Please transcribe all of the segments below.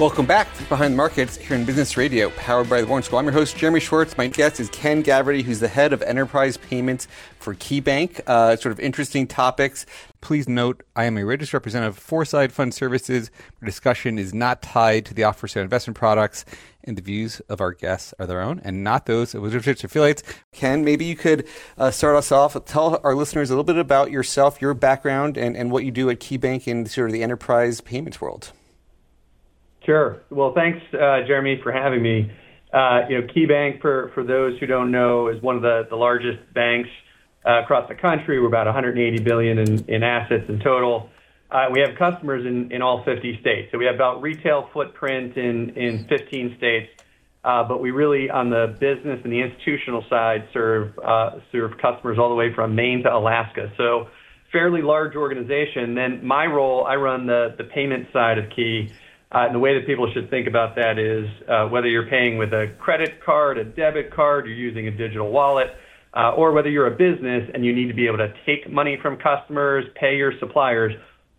Welcome back to Behind the Markets here in Business Radio, powered by the Wharton School. I'm your host, Jeremy Schwartz. My guest is Ken Gavrity, who's the head of enterprise payments for KeyBank. Uh, sort of interesting topics. Please note, I am a registered representative of Foreside Fund Services. Our discussion is not tied to the offer of investment products, and the views of our guests are their own and not those of Wizards affiliates. Ken, maybe you could uh, start us off. Tell our listeners a little bit about yourself, your background, and, and what you do at KeyBank in sort of the enterprise payments world. Sure. Well, thanks, uh, Jeremy, for having me. Uh, you know, KeyBank, for, for those who don't know, is one of the, largest banks uh, across the country. We're about 180 billion in, in assets in total. We have customers in, all 50 states. So we have about retail footprint in, in 15 states. But we really, on the business and the institutional side, serve serve customers all the way from Maine to Alaska. So fairly large organization. Then my role, I run the payment side of Key. Uh, and the way that people should think about that is uh, whether you're paying with a credit card, a debit card, you're using a digital wallet, uh, or whether you're a business and you need to be able to take money from customers, pay your suppliers,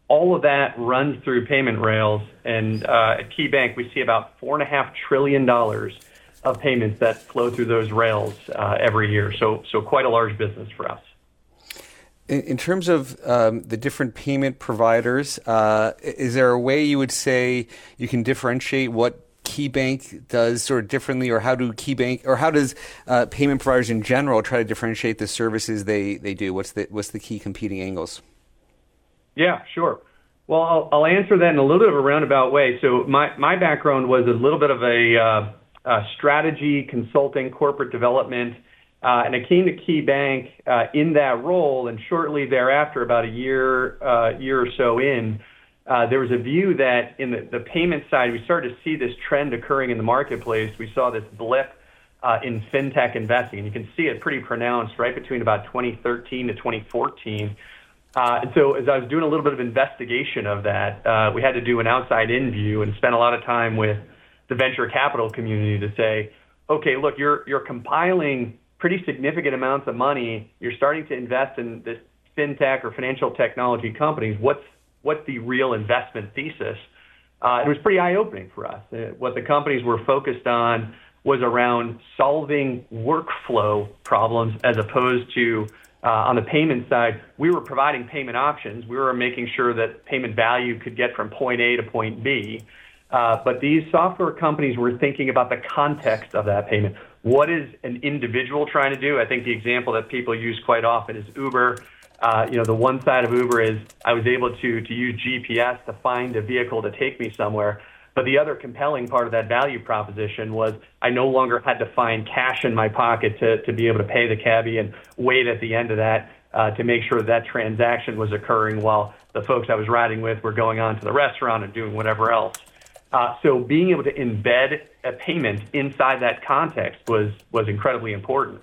all of that runs through payment rails. And at KeyBank, we see about $4.5 trillion of payments that flow through those rails every year. So, so quite a large business for us. In, terms of um, the different payment providers, uh, is there a way you would say you can differentiate what KeyBank does sort of differently, or how do KeyBank or how does uh, payment providers in general try to differentiate the services they, they do? What's the what's the key competing angles? Yeah, sure. Well, I'll, I'll answer that in a little bit of a roundabout way. So my my background was a little bit of a, uh, a strategy, consulting, corporate development uh, and I came to KeyBank uh, in that role, and shortly thereafter, about a year, uh, year or so in, uh, there was a view that in the, the payment side, we started to see this trend occurring in the marketplace. We saw this blip uh, in fintech investing, and you can see it pretty pronounced right between about 2013 to 2014. Uh, and so, as I was doing a little bit of investigation of that, we had to do an outside-in view and spend a lot of time with the venture capital community to say, okay, look, you're you're compiling pretty significant amounts of money. You're starting to invest in this fintech or financial technology companies. What's what's the real investment thesis? Uh, it was pretty eye-opening for us. Uh, what the companies were focused on was around solving workflow problems as opposed to uh, on the payment side, we were providing payment options. We were making sure that payment value could get from point A to point B. Uh, but these software companies were thinking about the context of that payment. What is an individual trying to do? I think the example that people use quite often is Uber. Uh, you know, the one side of Uber is I was able to to use GPS to find a vehicle to take me somewhere. But the other compelling part of that value proposition was I no longer had to find cash in my pocket to, to be able to pay the cabbie and wait at the end of that uh, to make sure that, transaction was occurring while the folks I was riding with were going on to the restaurant and doing whatever else. Uh, so being able to embed a payment inside that context was was incredibly important.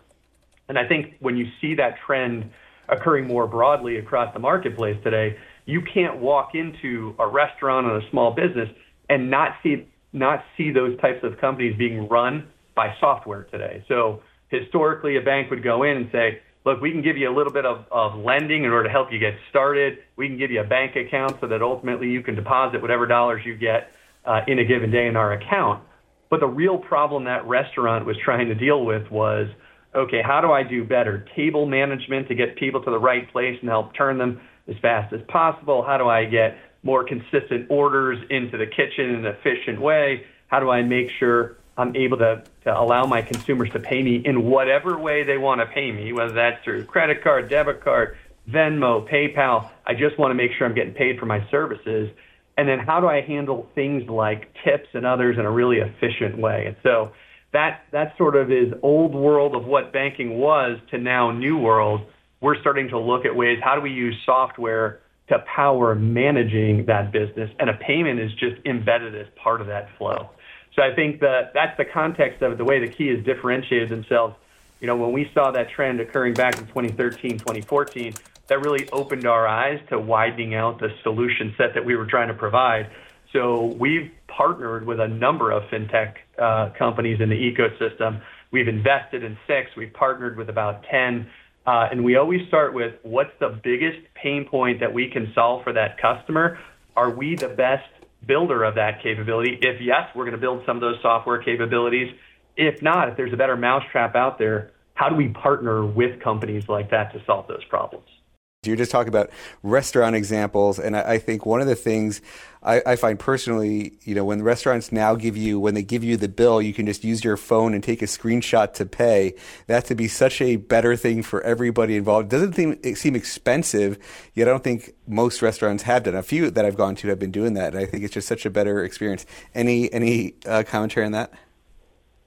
And I think when you see that trend occurring more broadly across the marketplace today, you can't walk into a restaurant or a small business and not see not see those types of companies being run by software today. So historically, a bank would go in and say, look, we can give you a little bit of, of lending in order to help you get started. We can give you a bank account so that ultimately you can deposit whatever dollars you get uh, in a given day in our account. But the real problem that restaurant was trying to deal with was, okay, how do I do better table management to get people to the right place and help turn them as fast as possible? How do I get more consistent orders into the kitchen in an efficient way? How do I make sure I'm able to, to allow my consumers to pay me in whatever way they want to pay me, whether that's through credit card, debit card, Venmo, PayPal. I just want to make sure I'm getting paid for my services and then how do I handle things like tips and others in a really efficient way? And so that that sort of is old world of what banking was to now new world. We're starting to look at ways how do we use software to power managing that business, and a payment is just embedded as part of that flow. So I think that that's the context of it, the way the key has differentiated themselves you know, when we saw that trend occurring back in 2013, 2014, that really opened our eyes to widening out the solution set that we were trying to provide. So we've partnered with a number of fintech uh, companies in the ecosystem. We've invested in six. We've partnered with about 10. Uh, and we always start with what's the biggest pain point that we can solve for that customer? Are we the best builder of that capability? If yes, we're going to build some of those software capabilities. If not, if there's a better mousetrap out there, how do we partner with companies like that to solve those problems? You're just talking about restaurant examples, and I, I think one of the things I, I, find personally, you know, when restaurants now give you, when they give you the bill, you can just use your phone and take a screenshot to pay. That to be such a better thing for everybody involved. It doesn't seem, it seem expensive, yet I don't think most restaurants have done. A few that I've gone to have been doing that, and I think it's just such a better experience. Any any uh, commentary on that?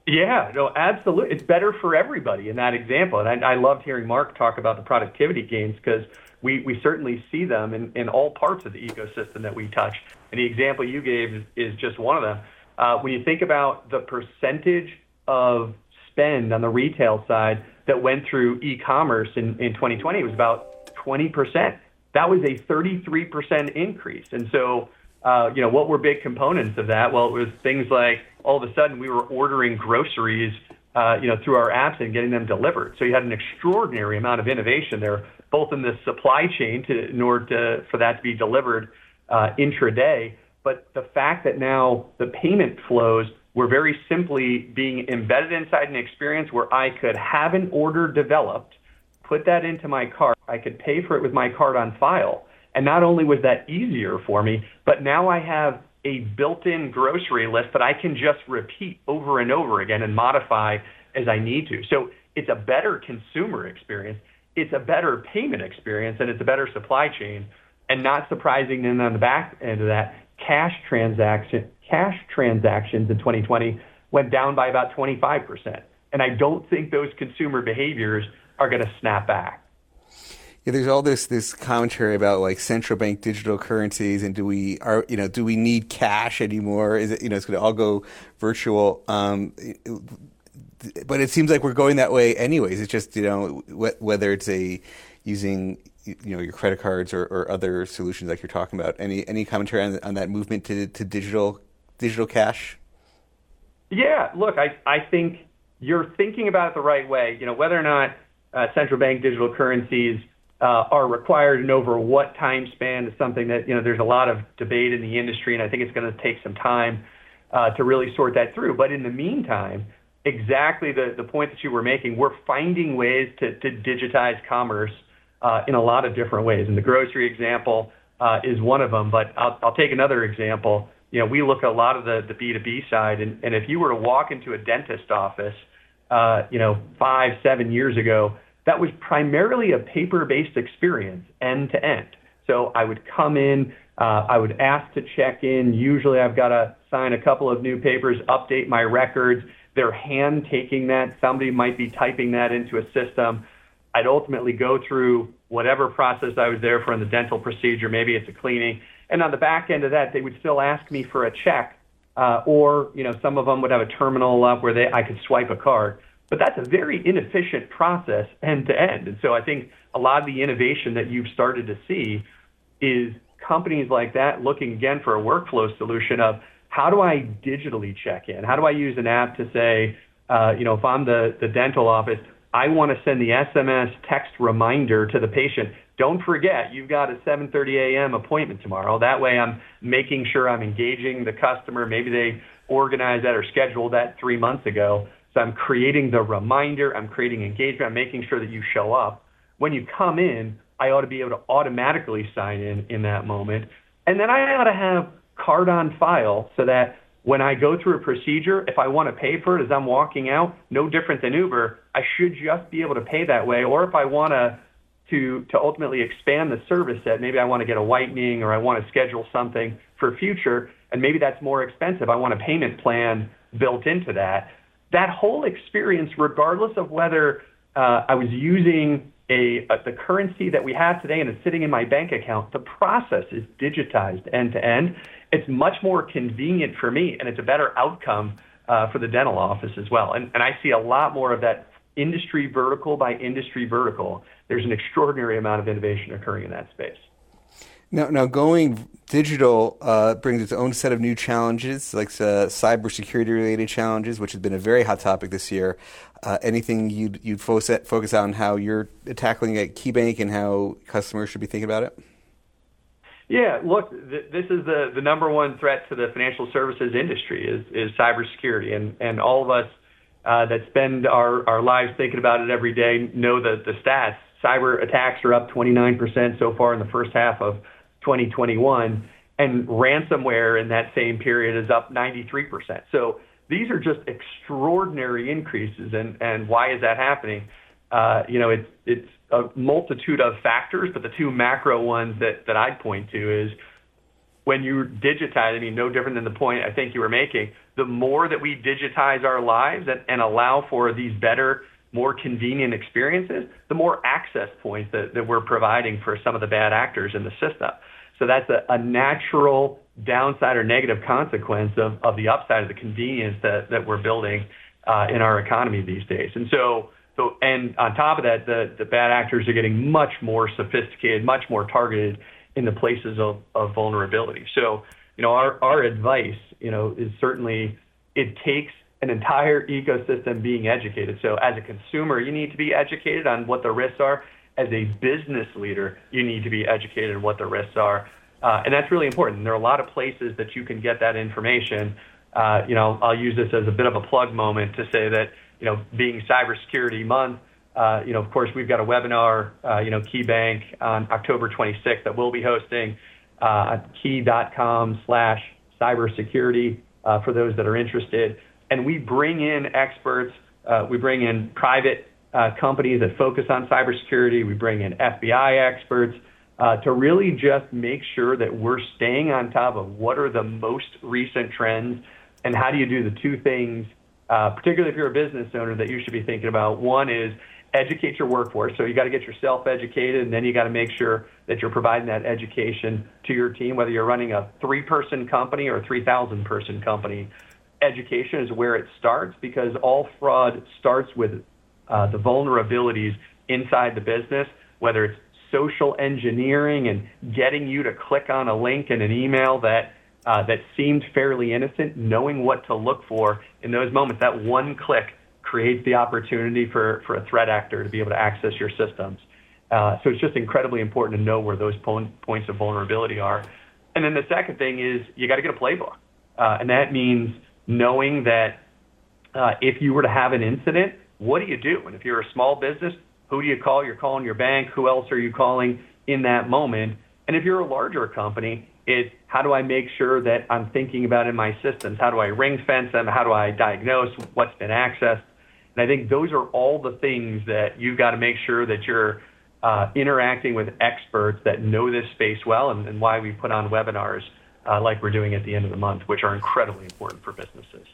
Yeah, no, absolutely. It's better for everybody in that example. And I, I loved hearing Mark talk about the productivity gains because we, we certainly see them in, in all parts of the ecosystem that we touch. And the example you gave is, is just one of them. Uh, when you think about the percentage of spend on the retail side that went through e-commerce in, in 2020, it was about 20%. That was a 33% increase. And so uh, you know, what were big components of that? Well, it was things like all of a sudden we were ordering groceries, uh, you know, through our apps and getting them delivered. So you had an extraordinary amount of innovation there, both in the supply chain to, in order to, for that to be delivered uh, intraday, but the fact that now the payment flows were very simply being embedded inside an experience where I could have an order developed, put that into my cart, I could pay for it with my card on file and not only was that easier for me, but now I have a built-in grocery list that I can just repeat over and over again and modify as I need to. So it's a better consumer experience. It's a better payment experience and it's a better supply chain. And not surprising, then on the back end of that, cash transaction cash transactions in 2020 went down by about 25%. And I don't think those consumer behaviors are going to snap back yeah, there's all this this commentary about like central bank digital currencies and do we are you know do we need cash anymore? Is it you know it's going to all go virtual? Um, but it seems like we're going that way anyways. It's just you know wh- whether it's a using you know your credit cards or, or other solutions like you're talking about. Any any commentary on, on that movement to to digital digital cash? Yeah, look, I I think you're thinking about it the right way. You know whether or not uh, central bank digital currencies uh, are required and over what time span is something that, you know, there's a lot of debate in the industry, and I think it's going to take some time uh, to really sort that through. But in the meantime, exactly the, point that you were making, we're finding ways to, digitize commerce uh, in a lot of different ways. And the grocery example uh, is one of them, but I'll, take another example. You know, we look at a lot of the, the B2B side, and, if you were to walk into a dentist office, uh, you know, five, seven years ago, that was primarily a paper-based experience end to end. So I would come in, I would ask to check in. Usually I've got to sign a couple of new papers, update my records. They're hand taking that. Somebody might be typing that into a system. I'd ultimately go through whatever process I was there for in the dental procedure. Maybe it's a cleaning. And on the back end of that, they would still ask me for a check, uh, or you know, some of them would have a terminal up where they I could swipe a card. But that's a very inefficient process end to end. And so I think a lot of the innovation that you've started to see is companies like that looking again for a workflow solution of how do I digitally check in? How do I use an app to say, uh, you know, if I'm the, the dental office, I want to send the SMS text reminder to the patient. Don't forget, you've got a 7:30 a.m. appointment tomorrow. That way, I'm making sure I'm engaging the customer. Maybe they organized that or scheduled that three months ago. So I'm creating the reminder, I'm creating engagement, I'm making sure that you show up. When you come in, I ought to be able to automatically sign in in that moment. And then I ought to have card on file so that when I go through a procedure, if I want to pay for it as I'm walking out, no different than Uber, I should just be able to pay that way. Or if I want to to to ultimately expand the service set, maybe I want to get a whitening or I want to schedule something for future, and maybe that's more expensive. I want a payment plan built into that that whole experience, regardless of whether uh, I was using a, a, the currency that we have today and it's sitting in my bank account, the process is digitized end to end. It's much more convenient for me, and it's a better outcome uh, for the dental office as well. And, and I see a lot more of that industry vertical by industry vertical, there's an extraordinary amount of innovation occurring in that space. Now, now going digital uh, brings its own set of new challenges, like uh, cybersecurity related challenges, which has been a very hot topic this year. Uh, anything you'd, you'd focus, focus on how you're tackling at KeyBank and how customers should be thinking about it? Yeah, look, th- this is the, the number one threat to the financial services industry is, is cybersecurity. And, and all of us uh, that spend our, our lives thinking about it every day know the, the stats. Cyber attacks are up 29% so far in the first half of 2021, and ransomware in that same period is up 93%. So these are just extraordinary increases. And, and why is that happening? Uh, you know, it's, it's a multitude of factors, but the two macro ones that, that I'd point to is when you digitize, I mean, no different than the point I think you were making, the more that we digitize our lives and, and allow for these better, more convenient experiences, the more access points that, that we're providing for some of the bad actors in the system. So that's a, a natural downside or negative consequence of, of the upside of the convenience that, that we're building uh, in our economy these days. And so, so, and on top of that, the, the bad actors are getting much more sophisticated, much more targeted in the places of, of vulnerability. So, you know, our, our advice, you know, is certainly it takes an entire ecosystem being educated. So as a consumer, you need to be educated on what the risks are. As a business leader, you need to be educated on what the risks are. Uh, and that's really important. There are a lot of places that you can get that information. Uh, you know, I'll use this as a bit of a plug moment to say that, you know, being Cybersecurity Month, uh, you know, of course, we've got a webinar, uh, you know, KeyBank on October 26th that we'll be hosting uh, at key.com slash cybersecurity uh, for those that are interested. And we bring in experts. Uh, we bring in private uh, companies that focus on cybersecurity. We bring in FBI experts uh, to really just make sure that we're staying on top of what are the most recent trends and how do you do the two things, uh, particularly if you're a business owner, that you should be thinking about. One is educate your workforce. So you got to get yourself educated, and then you got to make sure that you're providing that education to your team, whether you're running a three-person company or a 3,000-person company. Education is where it starts because all fraud starts with uh, the vulnerabilities inside the business, whether it's social engineering and getting you to click on a link in an email that uh, that seemed fairly innocent, knowing what to look for in those moments. That one click creates the opportunity for, for a threat actor to be able to access your systems. Uh, so it's just incredibly important to know where those po- points of vulnerability are. And then the second thing is you got to get a playbook. Uh, and that means knowing that uh, if you were to have an incident, what do you do? And if you're a small business, who do you call? You're calling your bank. Who else are you calling in that moment? And if you're a larger company, it's how do I make sure that I'm thinking about in my systems? How do I ring fence them? How do I diagnose what's been accessed? And I think those are all the things that you've got to make sure that you're uh, interacting with experts that know this space well, and, and why we put on webinars uh, like we're doing at the end of the month, which are incredibly important for businesses.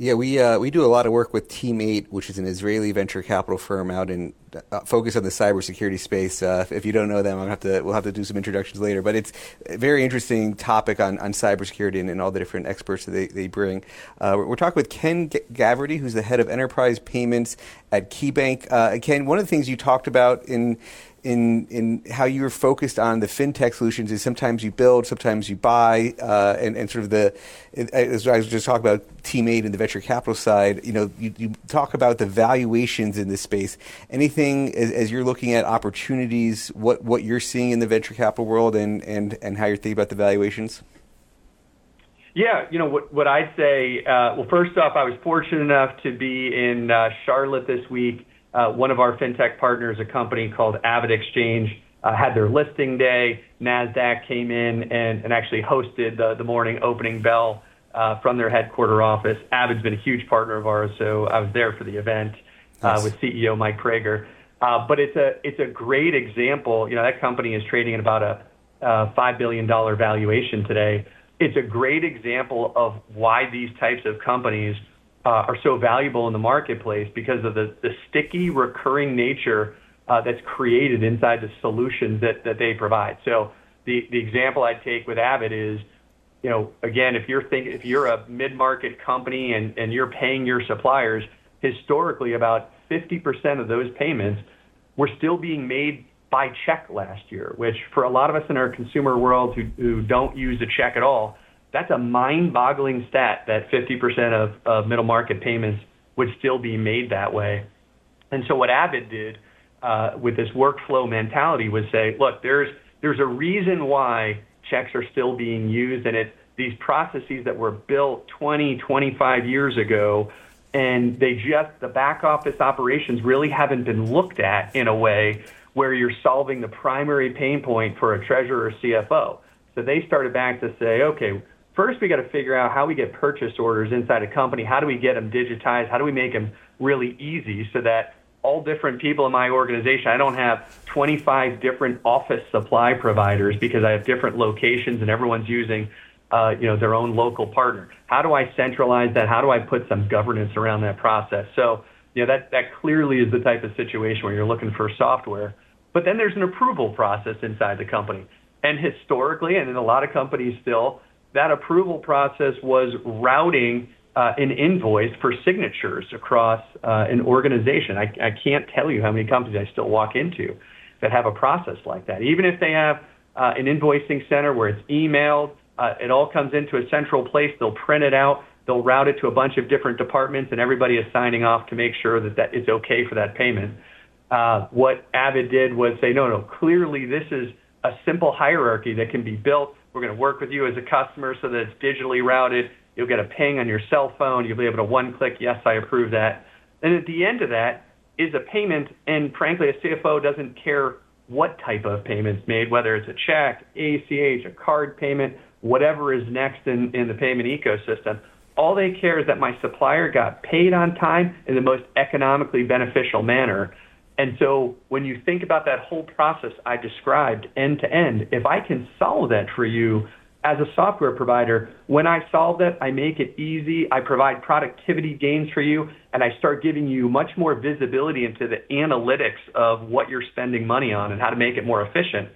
Yeah, we uh, we do a lot of work with Team8, which is an Israeli venture capital firm out in uh, focus on the cybersecurity space. Uh, if you don't know them, I'll have to we'll have to do some introductions later. But it's a very interesting topic on, on cybersecurity and, and all the different experts that they, they bring. Uh, we're, we're, talking with Ken G- Gavrity, who's the head of enterprise payments at KeyBank. Uh, Ken, one of the things you talked about in in in how you're focused on the fintech solutions is sometimes you build, sometimes you buy, uh, and, and sort of the as I was just talking about Team8 and the venture capital side. You know, you, you talk about the valuations in this space. Anything as, as, you're looking at opportunities, what what you're seeing in the venture capital world, and and and how you're thinking about the valuations. Yeah, you know what what I'd say. Uh, well, first off, I was fortunate enough to be in uh, Charlotte this week one of our fintech partners, a company called AvidXchange, uh, had their listing day. NASDAQ came in and, and actually hosted the, the morning opening bell uh, from their headquarter office. Avid's been a huge partner of ours, so I was there for the event uh, nice. with CEO Mike Praeger. Uh, but it's a it's a great example. You know that company is trading at about a uh, five billion dollar valuation today. It's a great example of why these types of companies uh, are so valuable in the marketplace because of the, sticky, recurring nature uh, that's created inside the solutions that, that they provide. So the, the example I'd take with Avid is, you know, again, if you're think, if you're a mid-market company and, you're paying your suppliers, historically about 50% of those payments were still being made by check last year, which for a lot of us in our consumer world who, who don't use a check at all, that's a mind-boggling stat that 50% of, of middle market payments would still be made that way. And so what Avid did uh, with this workflow mentality was say, look, there's there's a reason why checks are still being used, and it's these processes that were built 20, 25 years ago, and they just the back office operations really haven't been looked at in a way where you're solving the primary pain point for a treasurer or CFO. So they started back to say, okay, first we got to figure out how we get purchase orders inside a company. How do we get them digitized? How do we make them really easy so that all different people in my organization. I don't have 25 different office supply providers because I have different locations and everyone's using uh, you know, their own local partner. How do I centralize that? How do I put some governance around that process? So, you know, that, that clearly is the type of situation where you're looking for software. But then there's an approval process inside the company. And historically, and in a lot of companies still, that approval process was routing uh, an invoice for signatures across uh, an organization. I, I can't tell you how many companies I still walk into that have a process like that. Even if they have uh, an invoicing center where it's emailed, uh, it all comes into a central place. They'll print it out. They'll route it to a bunch of different departments, and everybody is signing off to make sure that that is okay for that payment. Uh, what Avid did was say, no, no, clearly this is a simple hierarchy that can be built. We're going to work with you as a customer so that it's digitally routed. You'll get a ping on your cell phone. You'll be able to one click, yes, I approve that. And at the end of that is a payment, and frankly, a CFO doesn't care what type of payment's made, whether it's a check, ACH, a card payment, whatever is next in, in the payment ecosystem. All they care is that my supplier got paid on time in the most economically beneficial manner. And so when you think about that whole process I described end to end, if I can solve that for you as a software provider, when I solve that, I make it easy, I provide productivity gains for you, and I start giving you much more visibility into the analytics of what you're spending money on and how to make it more efficient.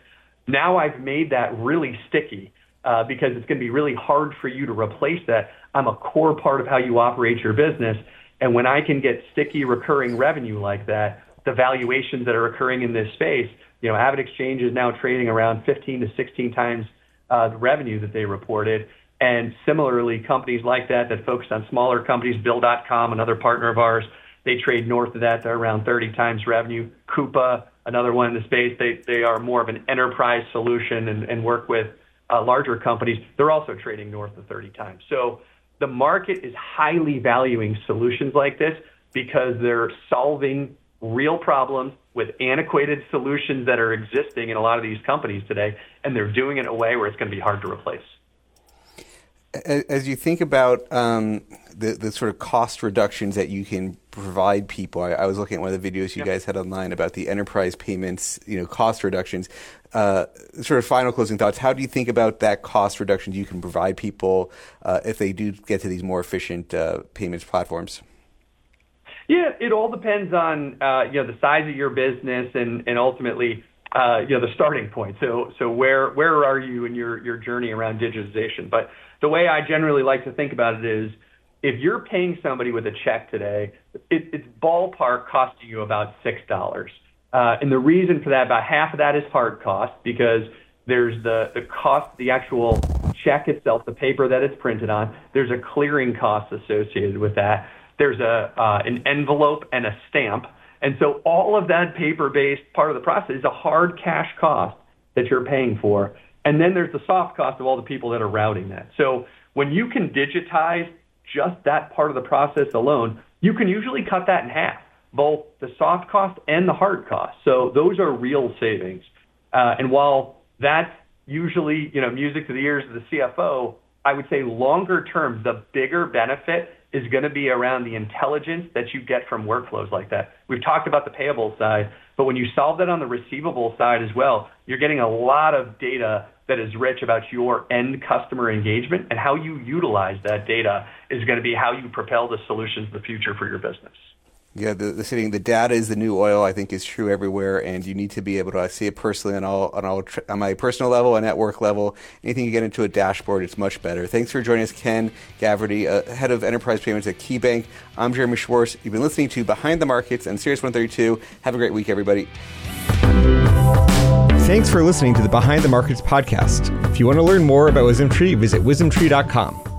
Now I've made that really sticky uh, because it's going to be really hard for you to replace that. I'm a core part of how you operate your business. And when I can get sticky recurring revenue like that, the valuations that are occurring in this space, you know, AvidXchange is now trading around 15 to 16 times uh, the revenue that they reported. And similarly, companies like that that focus on smaller companies, Bill.com, another partner of ours, they trade north of that. They're around 30 times revenue. Coupa, another one in the space, they, they are more of an enterprise solution and, and work with uh, larger companies. They're also trading north of 30 times. So the market is highly valuing solutions like this because they're solving real problems with antiquated solutions that are existing in a lot of these companies today, and they're doing it in a way where it's going to be hard to replace. As you think about um, the, the sort of cost reductions that you can provide people, I, I was looking at one of the videos you yep. guys had online about the enterprise payments, you know, cost reductions. Uh, sort of final closing thoughts. How do you think about that cost reduction you can provide people uh, if they do get to these more efficient uh, payments platforms? Yeah, it all depends on uh, you know the size of your business and and ultimately uh, you know the starting point. So so where where are you in your your journey around digitization? But the way I generally like to think about it is if you're paying somebody with a check today, it, it's ballpark costing you about six dollars. Uh, and the reason for that, about half of that is hard cost because there's the, the cost, the actual check itself, the paper that it's printed on. There's a clearing cost associated with that there's a uh, an envelope and a stamp. And so all of that paper-based part of the process is a hard cash cost that you're paying for. And then there's the soft cost of all the people that are routing that. So when you can digitize just that part of the process alone, you can usually cut that in half, both the soft cost and the hard cost. So those are real savings. Uh, and while that's usually, you know, music to the ears of the CFO, I would say longer term, the bigger benefit is going to be around the intelligence that you get from workflows like that. We've talked about the payable side, but when you solve that on the receivable side as well, you're getting a lot of data that is rich about your end customer engagement and how you utilize that data is going to be how you propel the solutions of the future for your business. Yeah, the, the saying the data is the new oil. I think is true everywhere, and you need to be able to see it personally on all on all on my personal level and network level. Anything you get into a dashboard, it's much better. Thanks for joining us, Ken Gavrity, uh, head of enterprise payments at KeyBank. I'm Jeremy Schwartz. You've been listening to Behind the Markets and Sirius 132. Have a great week, everybody. Thanks for listening to the Behind the Markets podcast. If you want to learn more about WisdomTree, visit wisdomtree.com.